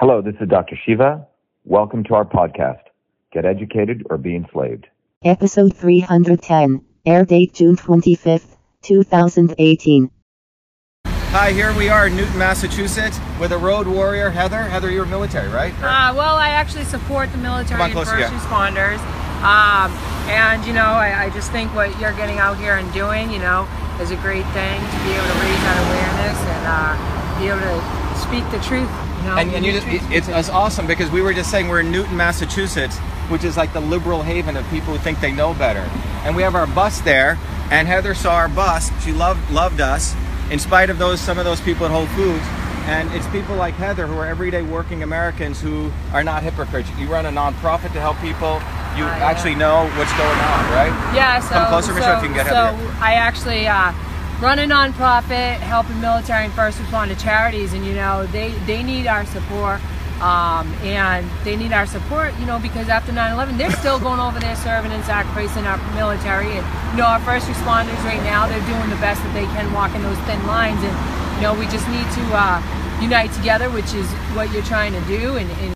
Hello, this is Dr. Shiva. Welcome to our podcast, Get Educated or Be Enslaved. Episode 310, air date June 25th, 2018. Hi, here we are in Newton, Massachusetts with a road warrior, Heather. Heather, you're military, right? Uh, well, I actually support the military and closer, first yeah. responders. Um, and, you know, I, I just think what you're getting out here and doing, you know, is a great thing to be able to raise that awareness and uh, be able to speak the truth. You know, and, and you just, it's, it's awesome because we were just saying we're in Newton, Massachusetts, which is like the liberal haven of people who think they know better. And we have our bus there, and Heather saw our bus. She loved loved us, in spite of those some of those people at Whole Foods. And it's people like Heather who are everyday working Americans who are not hypocrites. You run a nonprofit to help people. You yeah. actually know what's going on, right? Yeah, so, Come closer, Michelle, if you can get so Heather. I actually uh, run a nonprofit helping military and first responder charities, and you know they they need our support, um, and they need our support, you know, because after 9/11, they're still going over there serving and sacrificing our military, and you know our first responders right now they're doing the best that they can, walking those thin lines, and you know we just need to uh, unite together, which is what you're trying to do, and. and